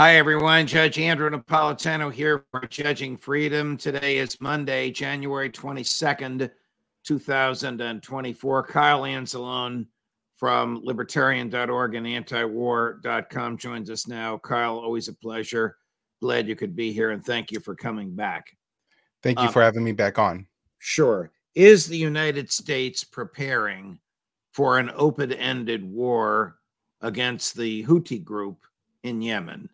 Hi, everyone. Judge Andrew Napolitano here for Judging Freedom. Today is Monday, January 22nd, 2024. Kyle Anzalone from libertarian.org and antiwar.com joins us now. Kyle, always a pleasure. Glad you could be here and thank you for coming back. Thank you um, for having me back on. Sure. Is the United States preparing for an open ended war against the Houthi group in Yemen?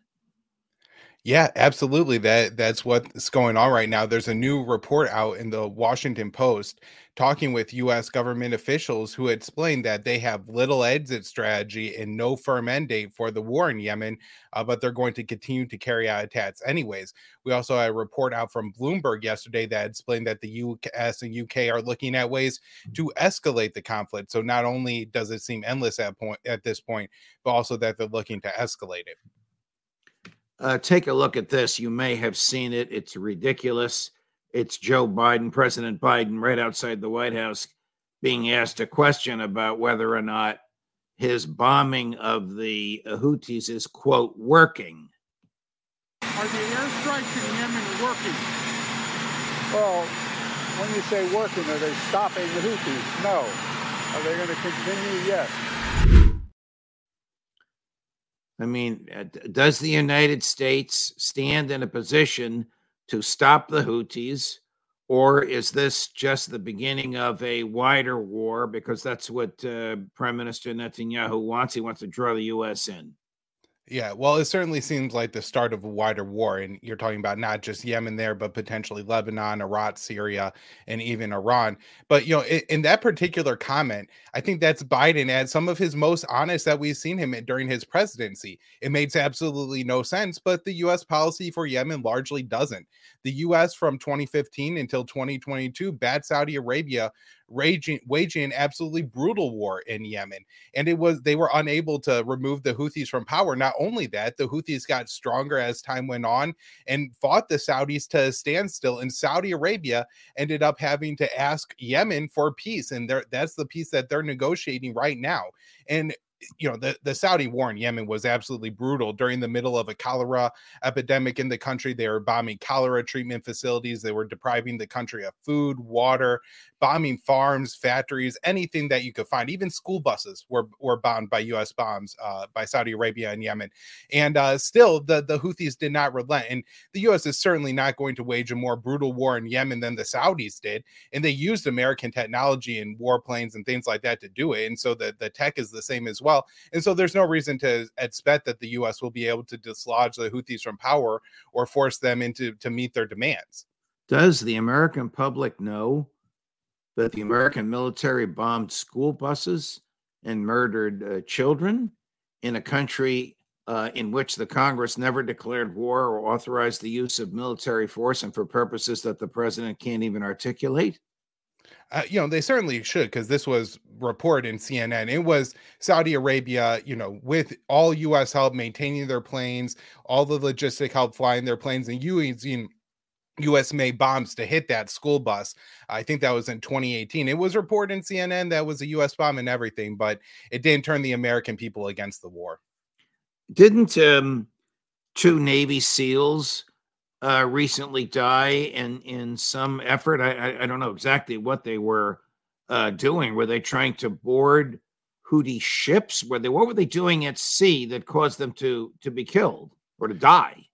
Yeah, absolutely. That that's what's going on right now. There's a new report out in the Washington Post talking with US government officials who explained that they have little exit strategy and no firm end date for the war in Yemen, uh, but they're going to continue to carry out attacks anyways. We also had a report out from Bloomberg yesterday that explained that the US and UK are looking at ways to escalate the conflict. So not only does it seem endless at point at this point, but also that they're looking to escalate it. Uh, take a look at this. You may have seen it. It's ridiculous. It's Joe Biden, President Biden, right outside the White House, being asked a question about whether or not his bombing of the Houthis is, quote, working. Are the airstrikes in Yemen working? Well, when you say working, are they stopping the Houthis? No. Are they going to continue? Yes. I mean, uh, does the United States stand in a position to stop the Houthis, or is this just the beginning of a wider war? Because that's what uh, Prime Minister Netanyahu wants. He wants to draw the U.S. in. Yeah, well, it certainly seems like the start of a wider war. And you're talking about not just Yemen there, but potentially Lebanon, Iraq, Syria, and even Iran. But, you know, in, in, that particular comment, I think that's Biden at some of his most honest that we've seen him during his presidency. It makes absolutely no sense, but the U.S. policy for Yemen largely doesn't. The U.S. from 2015 until 2022 bat Saudi Arabia raging, waging an absolutely brutal war in Yemen. And it was, they were unable to remove the Houthis from power. Not only that, the Houthis got stronger as time went on and fought the Saudis to a standstill. And Saudi Arabia ended up having to ask Yemen for peace. And that's the peace that they're negotiating right now. And you know the, the saudi war in yemen was absolutely brutal during the middle of a cholera epidemic in the country they were bombing cholera treatment facilities they were depriving the country of food water bombing farms, factories, anything that you could find. Even school buses were were bombed by U.S. bombs uh, by Saudi Arabia and Yemen. And uh, still, the the Houthis did not relent. And the U.S. is certainly not going to wage a more brutal war in Yemen than the Saudis did. And they used American technology and warplanes and things like that to do it. And so the the tech is the same as well. And so there's no reason to expect that the U.S. will be able to dislodge the Houthis from power or force them into to meet their demands. Does the American public know that the American military bombed school buses and murdered uh, children in a country uh, in which the Congress never declared war or authorized the use of military force and for purposes that the president can't even articulate? Uh, you know, they certainly should because this was reported in CNN. It was Saudi Arabia, you know, with all U.S. help maintaining their planes, all the logistic help flying their planes, and using US made bombs to hit that school bus. I think that was in 2018. It was reported in CNN that was a US bomb and everything, but it didn't turn the American people against the war. Didn't um, two Navy SEALs uh, recently die in in some effort. I, I, I don't know exactly what they were uh, doing. Were they trying to board Houthi ships? Were they what were they doing at sea that caused them to to be killed or to die?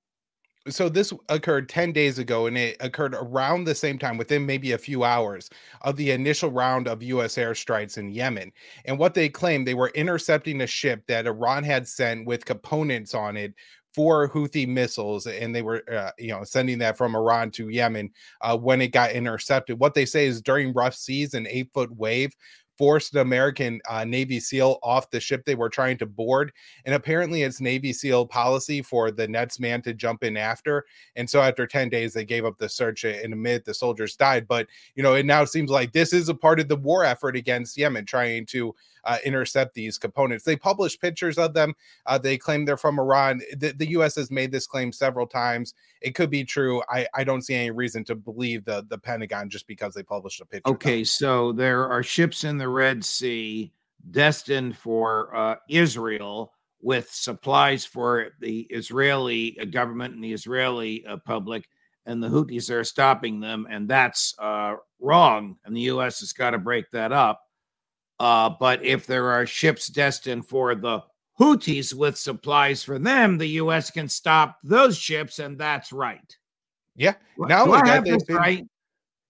so this occurred 10 days ago and it occurred around the same time within maybe a few hours of the initial round of US airstrikes in Yemen and what they claimed they were intercepting a ship that Iran had sent with components on it for Houthi missiles, and they were, uh, you know, sending that from Iran to Yemen uh, when it got intercepted. What they say is during rough seas, an eight foot wave forced an American uh, Navy SEAL off the ship they were trying to board. And apparently, it's Navy SEAL policy for the Nets man to jump in after. And so, after 10 days, they gave up the search and admit the soldiers died. But, you know, it now seems like this is a part of the war effort against Yemen, trying to uh, intercept these components. They publish pictures of them. Uh, they claim they're from Iran. The, the, U.S. has made this claim several times. It could be true. I, I don't see any reason to believe the, the Pentagon just because they published a picture. Okay, so there are ships in the Red Sea destined for uh, Israel with supplies for the Israeli uh, government and the Israeli uh, public, and the Houthis are stopping them, and that's uh, wrong. And the U.S. has got to break that up. Uh, but if there are ships destined for the Houthis with supplies for them, the U.S. can stop those ships, and that's right. Yeah. Now I have this right?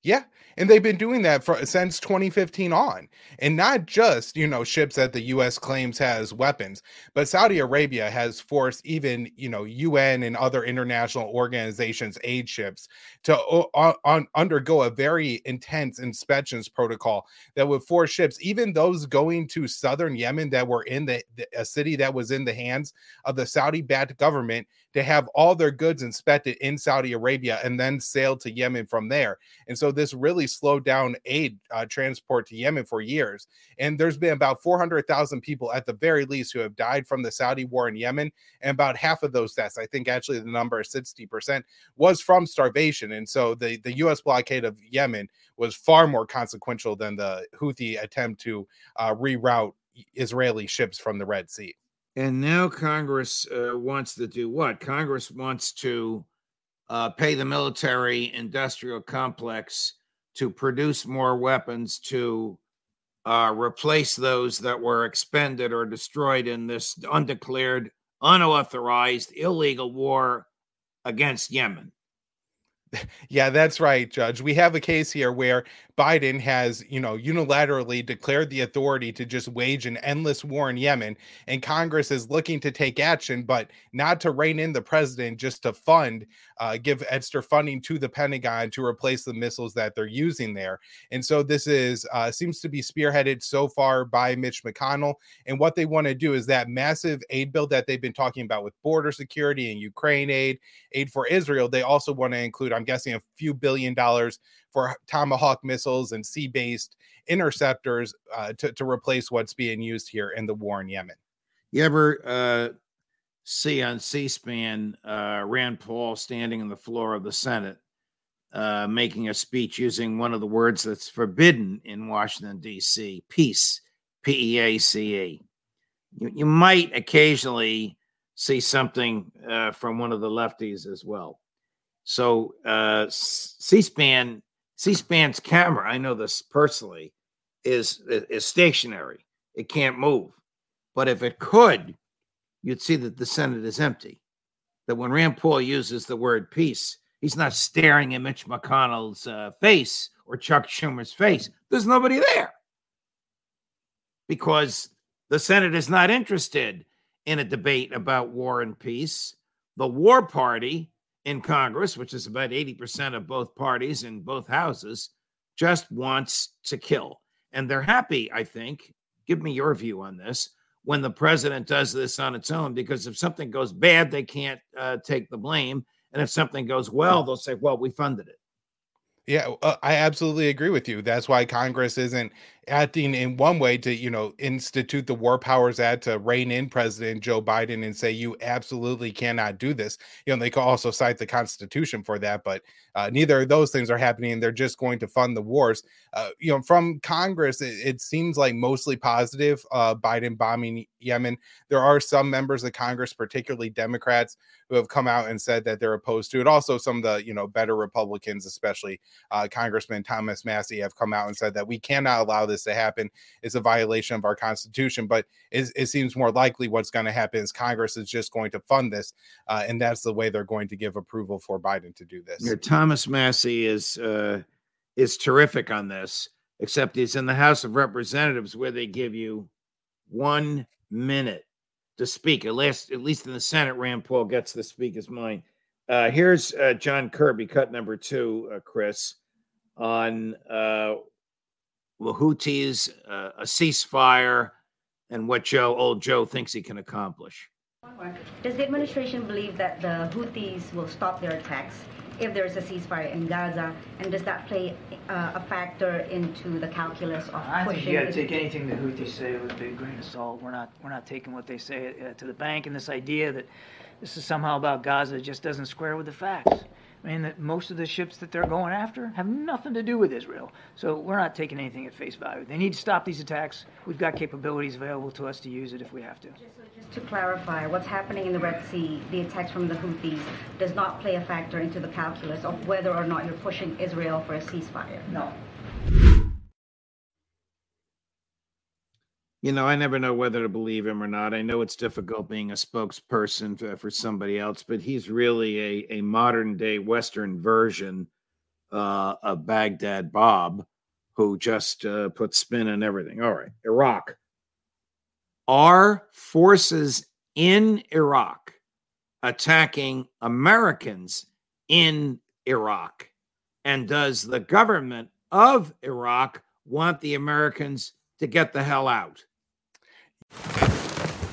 Yeah, and they've been doing that for since 2015 on. And not just, you know, ships that the US claims has weapons, but Saudi Arabia has forced even, you know, UN and other international organizations aid ships to uh, on, undergo a very intense inspections protocol that would force ships, even those going to southern Yemen that were in the, the a city that was in the hands of the Saudi backed government to have all their goods inspected in Saudi Arabia and then sail to Yemen from there. And so this really slowed down aid uh, transport to Yemen for years. And there's been about 400,000 people at the very least who have died from the Saudi war in Yemen. And about half of those deaths, I think actually the number is 60%, was from starvation. And so the, the U.S. blockade of Yemen was far more consequential than the Houthi attempt to uh, reroute Israeli ships from the Red Sea. And now Congress uh, wants to do what? Congress wants to uh, pay the military industrial complex to produce more weapons to uh, replace those that were expended or destroyed in this undeclared, unauthorized, illegal war against Yemen. Yeah, that's right, Judge. We have a case here where Biden has, you know, unilaterally declared the authority to just wage an endless war in Yemen, and Congress is looking to take action, but not to rein in the president, just to fund, uh, give extra funding to the Pentagon to replace the missiles that they're using there. And so this is uh, seems to be spearheaded so far by Mitch McConnell. And what they want to do is that massive aid bill that they've been talking about with border security and Ukraine aid, aid for Israel. They also want to include, I'm guessing, a few billion dollars for Tomahawk missiles and sea based interceptors uh, to, to replace what's being used here in the war in Yemen. You ever uh, see on C SPAN uh, Rand Paul standing on the floor of the Senate uh, making a speech using one of the words that's forbidden in Washington, D.C. peace, P E A C E. You, you might occasionally see something uh, from one of the lefties as well. So uh, C-SPAN C-SPAN's camera, I know this personally, is is stationary. It can't move. But if it could, you'd see that the Senate is empty. That when Rand Paul uses the word peace, he's not staring at Mitch McConnell's uh, face or Chuck Schumer's face. There's nobody there because the Senate is not interested in a debate about war and peace. The war party in Congress, which is about 80% of both parties in both houses, just wants to kill. And they're happy, I think. Give me your view on this when the president does this on its own, because if something goes bad, they can't uh, take the blame. And if something goes well, they'll say, well, we funded it. Yeah, uh, I absolutely agree with you. That's why Congress isn't acting in one way to, you know, institute the War Powers Act to rein in President Joe Biden and say you absolutely cannot do this. You know, they could also cite the Constitution for that, but uh, neither of those things are happening. They're just going to fund the wars. Uh, you know, from Congress, it, it seems like mostly positive. Uh, Biden bombing Yemen. There are some members of Congress, particularly Democrats, who have come out and said that they're opposed to it. Also, some of the you know better Republicans, especially uh, Congressman Thomas Massie, have come out and said that we cannot allow this to happen. is a violation of our Constitution. But it, it seems more likely what's going to happen is Congress is just going to fund this, uh, and that's the way they're going to give approval for Biden to do this. Your Thomas Massie is uh, is terrific on this, except he's in the House of Representatives where they give you one minute to speak. At least, at least in the Senate, Rand Paul gets to speak his mind. Uh, here's uh, John Kirby, cut number two, uh, Chris, on uh, Houthis, uh, a ceasefire, and what Joe, old Joe, thinks he can accomplish. Does the administration believe that the Houthis will stop their attacks if there's a ceasefire in Gaza? And does that play uh, a factor into the calculus of I think pushing? you got to take anything the Houthis say with a big grain of salt. We're not we're not taking what they say uh, to the bank, and this idea that this is somehow about Gaza just doesn't square with the facts. I mean, that most of the ships that they're going after have nothing to do with Israel. So we're not taking anything at face value. They need to stop these attacks. We've got capabilities available to us to use it if we have to. Just to clarify, what's happening in the Red Sea, the attacks from the Houthis, does not play a factor into the calculus of whether or not you're pushing Israel for a ceasefire. No. You know, I never know whether to believe him or not. I know it's difficult being a spokesperson for, for somebody else, but he's really a, a modern day Western version uh, of Baghdad Bob, who just uh, put spin on everything. All right, Iraq. Are forces in Iraq attacking Americans in Iraq? And does the government of Iraq want the Americans to get the hell out?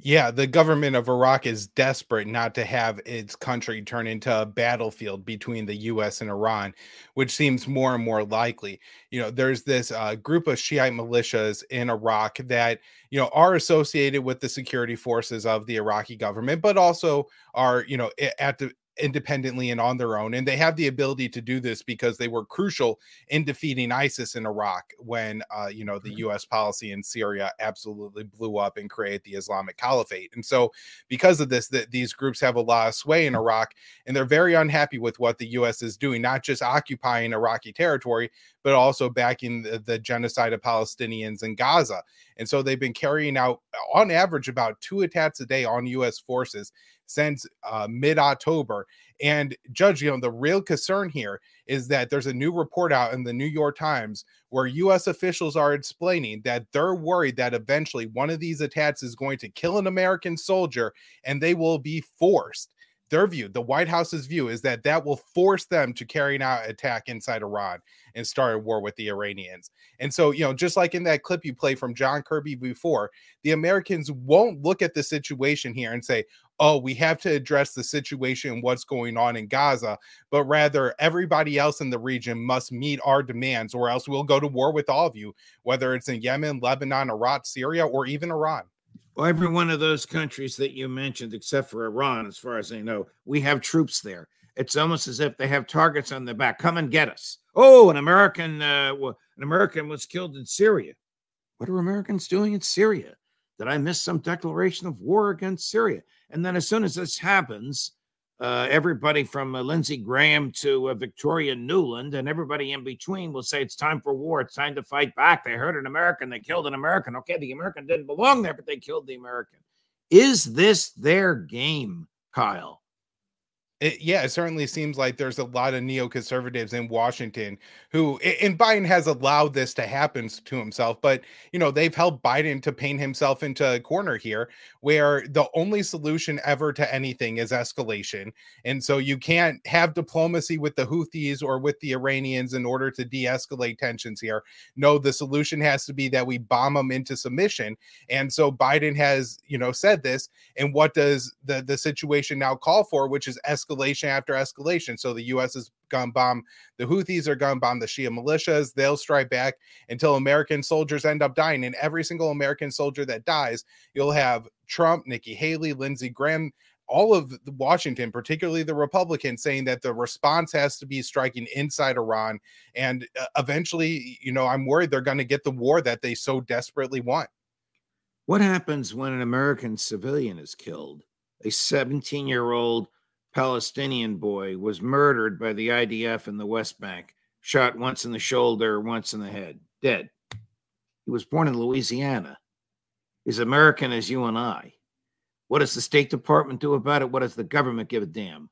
Yeah, the government of Iraq is desperate not to have its country turn into a battlefield between the US and Iran, which seems more and more likely. You know, there's this uh, group of Shiite militias in Iraq that, you know, are associated with the security forces of the Iraqi government, but also are, you know, at the independently and on their own and they have the ability to do this because they were crucial in defeating isis in iraq when uh, you know the us policy in syria absolutely blew up and created the islamic caliphate and so because of this that these groups have a lot of sway in iraq and they're very unhappy with what the us is doing not just occupying iraqi territory but also backing the, the genocide of palestinians in gaza and so they've been carrying out on average about two attacks a day on us forces since uh, mid October. And Judge, you know, the real concern here is that there's a new report out in the New York Times where US officials are explaining that they're worried that eventually one of these attacks is going to kill an American soldier and they will be forced. Their view, the White House's view, is that that will force them to carry out attack inside Iran and start a war with the Iranians. And so, you know, just like in that clip you play from John Kirby before, the Americans won't look at the situation here and say, oh, we have to address the situation, and what's going on in Gaza, but rather everybody else in the region must meet our demands, or else we'll go to war with all of you, whether it's in Yemen, Lebanon, Iraq, Syria, or even Iran. Well, every one of those countries that you mentioned, except for Iran, as far as I know, we have troops there. It's almost as if they have targets on their back. Come and get us. Oh, an American, uh, an American was killed in Syria. What are Americans doing in Syria? Did I miss some declaration of war against Syria? And then, as soon as this happens, uh, everybody from uh, Lindsey Graham to uh, Victoria Nuland and everybody in between will say it's time for war. It's time to fight back. They hurt an American. They killed an American. Okay, the American didn't belong there, but they killed the American. Is this their game, Kyle? It, yeah, it certainly seems like there's a lot of neoconservatives in Washington who, and Biden has allowed this to happen to himself, but you know they've helped Biden to paint himself into a corner here, where the only solution ever to anything is escalation, and so you can't have diplomacy with the Houthis or with the Iranians in order to de-escalate tensions here. No, the solution has to be that we bomb them into submission, and so Biden has, you know, said this, and what does the the situation now call for, which is escalation escalation after escalation. So the U.S. is going to bomb the Houthis, are to bomb the Shia militias. They'll strike back until American soldiers end up dying. And every single American soldier that dies, you'll have Trump, Nikki Haley, Lindsey Graham, all of Washington, particularly the Republicans, saying that the response has to be striking inside Iran. And uh, eventually, you know, I'm worried they're going to get the war that they so desperately want. What happens when an American civilian is killed? A 17 year old Palestinian boy was murdered by the IDF in the West Bank, shot once in the shoulder, once in the head, dead. He was born in Louisiana. He's American as you and I. What does the State Department do about it? What does the government give a damn?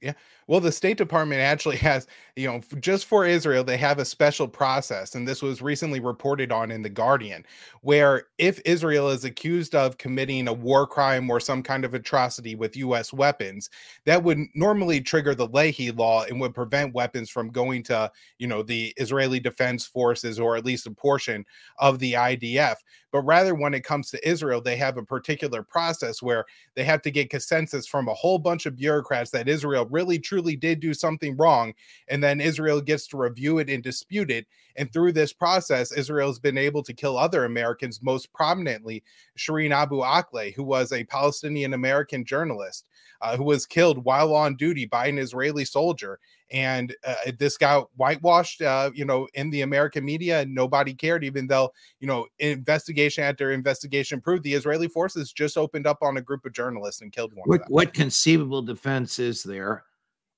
Yeah. Well, the State Department actually has, you know, just for Israel, they have a special process. And this was recently reported on in The Guardian, where if Israel is accused of committing a war crime or some kind of atrocity with U.S. weapons, that would normally trigger the Leahy law and would prevent weapons from going to, you know, the Israeli Defense Forces or at least a portion of the IDF. But rather, when it comes to Israel, they have a particular process where they have to get consensus from a whole bunch of bureaucrats that Israel really truly did do something wrong. And then Israel gets to review it and dispute it. And through this process, Israel's been able to kill other Americans, most prominently Shireen Abu Akleh, who was a Palestinian American journalist uh, who was killed while on duty by an Israeli soldier. And uh, this got whitewashed, uh, you know, in the American media, and nobody cared, even though, you know, investigation after investigation proved the Israeli forces just opened up on a group of journalists and killed one. What, what conceivable defense is there?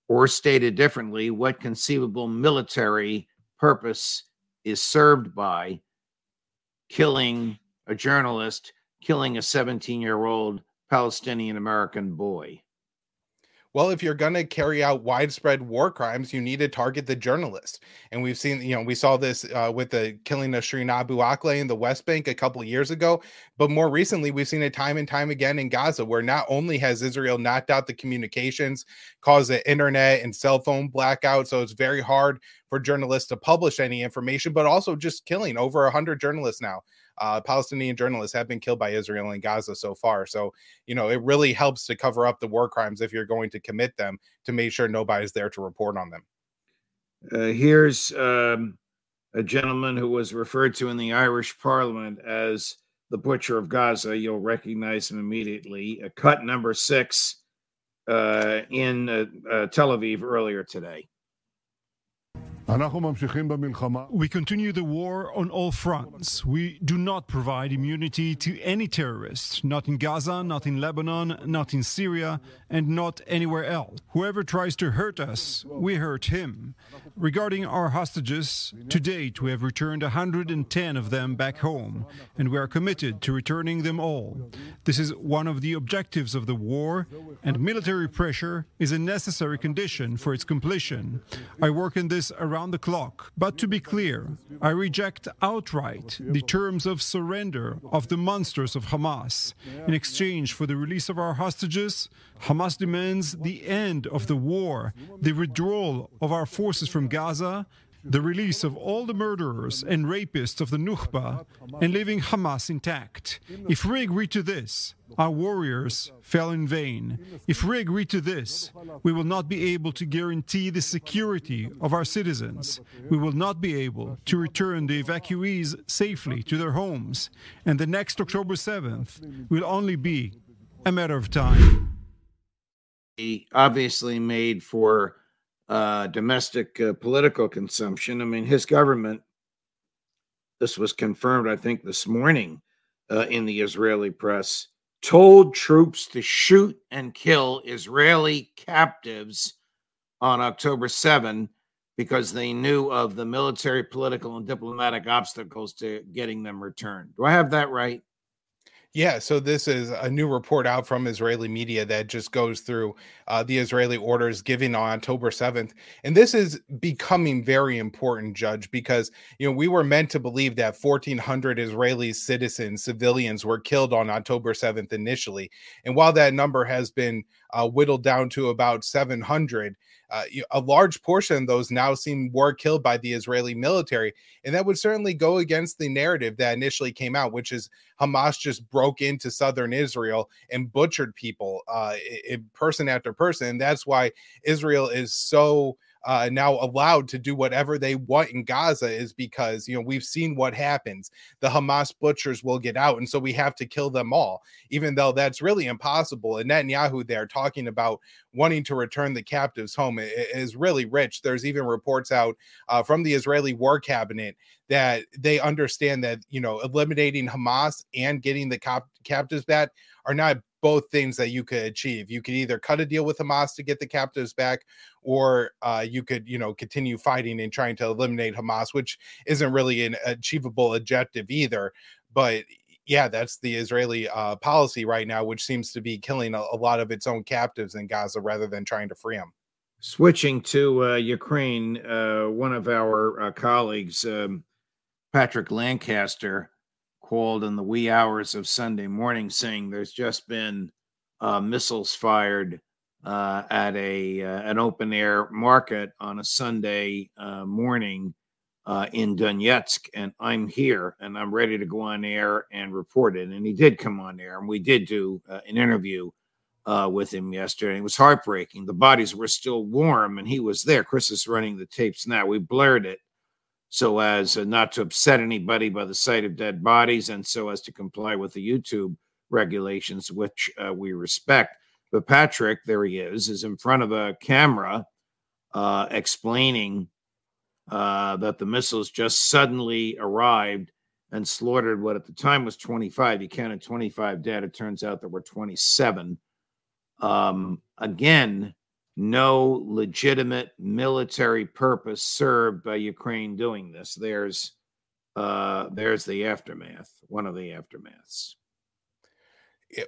Or stated differently, what conceivable military purpose is served by killing a journalist, killing a 17 year old Palestinian American boy? Well, if you're going to carry out widespread war crimes, you need to target the journalist. And we've seen, you know, we saw this uh, with the killing of Shireen Abu Akleh in the West Bank a couple of years ago. But more recently, we've seen it time and time again in Gaza, where not only has Israel knocked out the communications, caused the internet and cell phone blackout. So it's very hard for journalists to publish any information, but also just killing over 100 journalists now uh, Palestinian journalists have been killed by Israel in Gaza so far. So, you know, it really helps to cover up the war crimes if you're going to commit them to make sure nobody's there to report on them. Uh, here's um, a gentleman who was referred to in the Irish Parliament as the Butcher of Gaza. You'll recognize him immediately. A cut number six uh, in uh, uh Tel Aviv earlier today. We continue the war on all fronts. We do not provide immunity to any terrorist, not in Gaza, not in Lebanon, not in Syria, and not anywhere else. Whoever tries to hurt us, we hurt him. Regarding our hostages, to date we have returned 110 of them back home, and we are committed to returning them all. This is one of the objectives of the war, and military pressure is a necessary condition for its completion. I work in this around around the clock. But to be clear, I reject outright the terms of surrender of the monsters of Hamas. In exchange for the release of our hostages, Hamas demands the end of the war, the withdrawal of our forces from Gaza, the release of all the murderers and rapists of the Nukba, and leaving Hamas intact. If we agree to this, our warriors fell in vain. If we agree to this, we will not be able to guarantee the security of our citizens. We will not be able to return the evacuees safely to their homes. And the next October 7th will only be a matter of time. He obviously made for uh, domestic uh, political consumption. I mean, his government, this was confirmed, I think, this morning uh, in the Israeli press, told troops to shoot and kill Israeli captives on October 7 because they knew of the military, political, and diplomatic obstacles to getting them returned. Do I have that right? Yeah, so this is a new report out from Israeli media that just goes through uh, the Israeli orders given on October 7th. And this is becoming very important, Judge, because, you know, we were meant to believe that 1,400 Israeli citizens, civilians were killed on October 7th initially. And while that number has been uh, whittled down to about 700, uh, a large portion of those now seem were killed by the Israeli military, and that would certainly go against the narrative that initially came out, which is Hamas just broke into southern Israel and butchered people, uh, person after person. And that's why Israel is so uh, now allowed to do whatever they want in Gaza is because you know we've seen what happens. The Hamas butchers will get out, and so we have to kill them all, even though that's really impossible. And Netanyahu there talking about wanting to return the captives home is really rich. There's even reports out uh, from the Israeli War Cabinet that they understand that you know eliminating Hamas and getting the cap- captives back are not both things that you could achieve. You could either cut a deal with Hamas to get the captives back, or uh, you could, you know, continue fighting and trying to eliminate Hamas, which isn't really an achievable objective either. But yeah, that's the Israeli uh, policy right now, which seems to be killing a, a, lot of its own captives in Gaza rather than trying to free them. Switching to uh, Ukraine, uh, one of our uh, colleagues, um, Patrick Lancaster, called in the wee hours of Sunday morning saying there's just been uh, missiles fired uh, at a uh, an open air market on a Sunday uh, morning uh, in Donetsk, and I'm here and I'm ready to go on air and report it. And he did come on air, and we did do uh, an interview with him yesterday. It was heartbreaking. The bodies were still warm, and he was there. Chris is running the tapes now. We blared it so as uh, not to upset anybody by the sight of dead bodies and so as to comply with the YouTube regulations, which uh, we respect. But Patrick, there he is, is in front of a camera uh, explaining uh, that the missiles just suddenly arrived and slaughtered what at the time was 25. He counted 25 dead. It turns out there were 27. Um, again, no legitimate military purpose served by Ukraine doing this. There's uh, there's the aftermath, one of the aftermaths.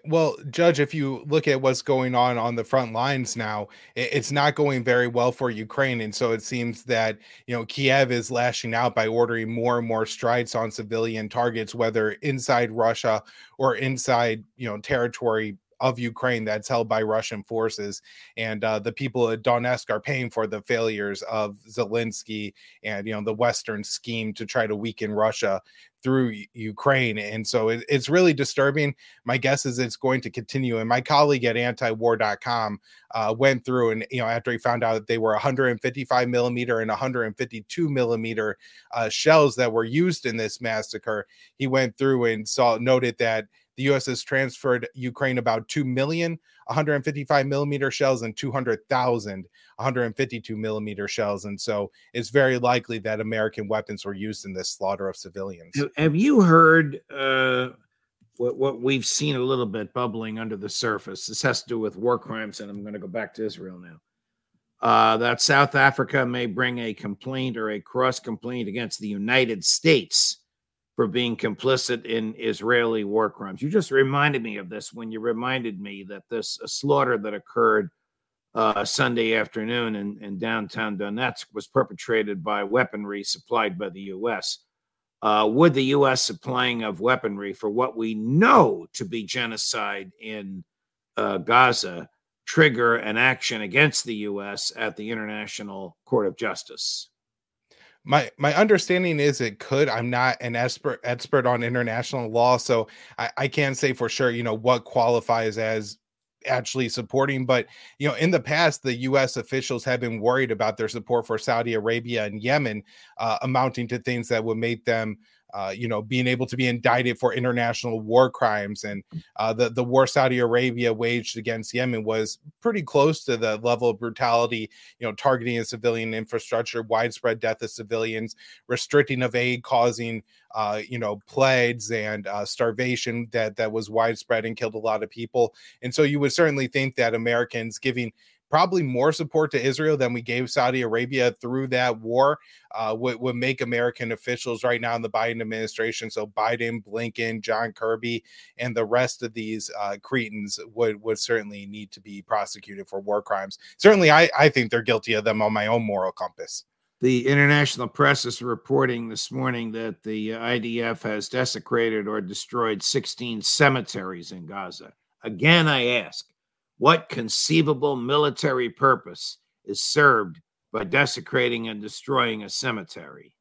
Well, Judge, if you look at what's going on on the front lines now, it's not going very well for Ukraine. And so it seems that, you know, Kiev is lashing out by ordering more and more strikes on civilian targets, whether inside Russia or inside, you know, territory of Ukraine that's held by Russian forces. And uh, the people at Donetsk are paying for the failures of Zelensky and, you know, the Western scheme to try to weaken Russia through Ukraine. And so it, it's really disturbing. My guess is it's going to continue. And my colleague at antiwar.com uh, went through and, you know, after he found out that they were 155 millimeter and 152 millimeter uh, shells that were used in this massacre, he went through and saw, noted that the U.S. has transferred Ukraine about 2 million 155 millimeter shells and 200,000 152 millimeter shells. And so it's very likely that American weapons were used in this slaughter of civilians. Have you heard uh, what, what we've seen a little bit bubbling under the surface? This has to do with war crimes, and I'm going to go back to Israel now. Uh, that South Africa may bring a complaint or a cross complaint against the United States for being complicit in Israeli war crimes. You just reminded me of this when you reminded me that this slaughter that occurred uh, Sunday afternoon in, in, downtown Donetsk was perpetrated by weaponry supplied by the U.S. Uh, would the U.S. supplying of weaponry for what we know to be genocide in uh, Gaza trigger an action against the U.S. at the International Court of Justice? My my understanding is it could i'm not an expert expert on international law so I, I can't say for sure you know what qualifies as actually supporting but you know in the past the us officials have been worried about their support for saudi arabia and yemen uh, amounting to things that would make them uh, you know, being able to be indicted for international war crimes. And uh, the, the war Saudi Arabia waged against Yemen was pretty close to the level of brutality, you know, targeting a civilian infrastructure, widespread death of civilians, restricting of aid, causing, uh, you know, plagues and uh, starvation that, that was widespread and killed a lot of people. And so you would certainly think that Americans giving probably more support to Israel than we gave Saudi Arabia through that war uh, would, would make American officials right now in the Biden administration, so Biden, Blinken, John Kirby, and the rest of these uh, cretins would would certainly need to be prosecuted for war crimes. Certainly, I, I think they're guilty of them on my own moral compass. The international press is reporting this morning that the IDF has desecrated or destroyed 16 cemeteries in Gaza. Again, I ask, what conceivable military purpose is served by desecrating and destroying a cemetery?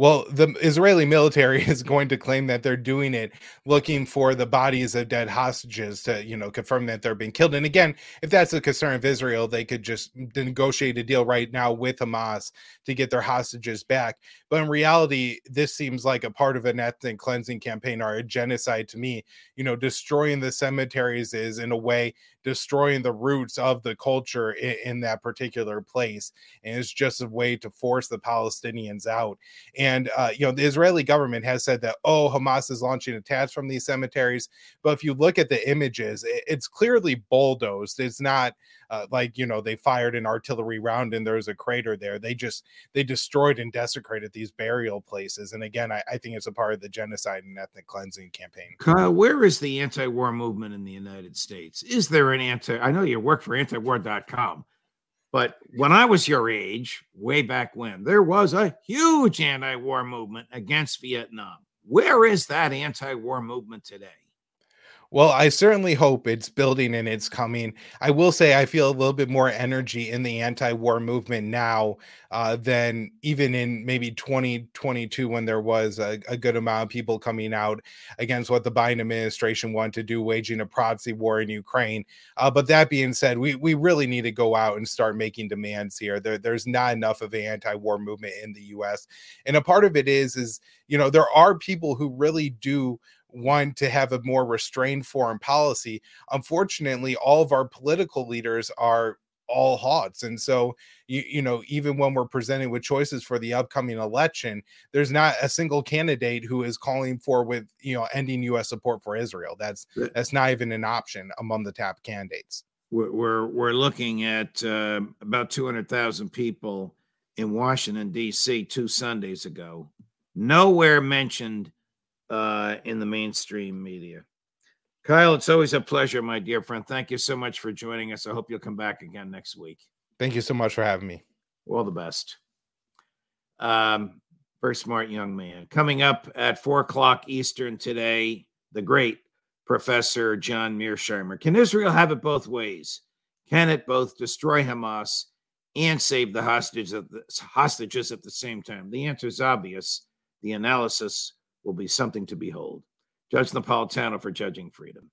Well, the Israeli military is going to claim that they're doing it looking for the bodies of dead hostages to, you know, confirm that they're being killed. And again, if that's a concern of Israel, they could just negotiate a deal right now with Hamas to get their hostages back. But in reality, this seems like a part of an ethnic cleansing campaign or a genocide to me. You know, destroying the cemeteries is in a way destroying the roots of the culture in, in that particular place. And it's just a way to force the Palestinians out. And, uh, you know, the Israeli government has said that, oh, Hamas is launching attacks from these cemeteries. But if you look at the images, it, it's clearly bulldozed. It's not uh, like, you know, they fired an artillery round and there's a crater there. They just, they destroyed and desecrated these burial places. And again, I, I think it's a part of the genocide and ethnic cleansing campaign. Kyle, where is the anti war movement in the United States? Is there an anti, I know you work for antiwar.com. But when I was your age, way back when, there was a huge anti war movement against Vietnam. Where is that anti war movement today? Well, I certainly hope it's building and it's coming. I will say I feel a little bit more energy in the anti-war movement now uh, than even in maybe 2022 when there was a, a, good amount of people coming out against what the Biden administration wanted to do, waging a proxy war in Ukraine. Uh, but that being said, we we really need to go out and start making demands here. There, there's not enough of an anti-war movement in the U.S. and a part of it is is you know there are people who really do want to have a more restrained foreign policy. Unfortunately, all of our political leaders are all hots and so you, you know even when we're presented with choices for the upcoming election there's not a single candidate who is calling for with you know ending us support for israel. That's that's not even an option among the top candidates. We're we're, we're looking at uh, about 200000 people in washington d.c two sundays ago. Nowhere mentioned uh, in the mainstream media. Kyle, it's always a pleasure, my dear friend. Thank you so much for joining us. I hope you'll come back again next week. Thank you so much for having me. All the best. Um, very smart young man. Coming up at four o'clock Eastern today, the great Professor John Mearsheimer. Can Israel have it both ways? Can it both destroy Hamas and save the hostages at the, hostages at the same time? The answer is obvious. The analysis will be something to behold. Judge Napolitano for Judging Freedom.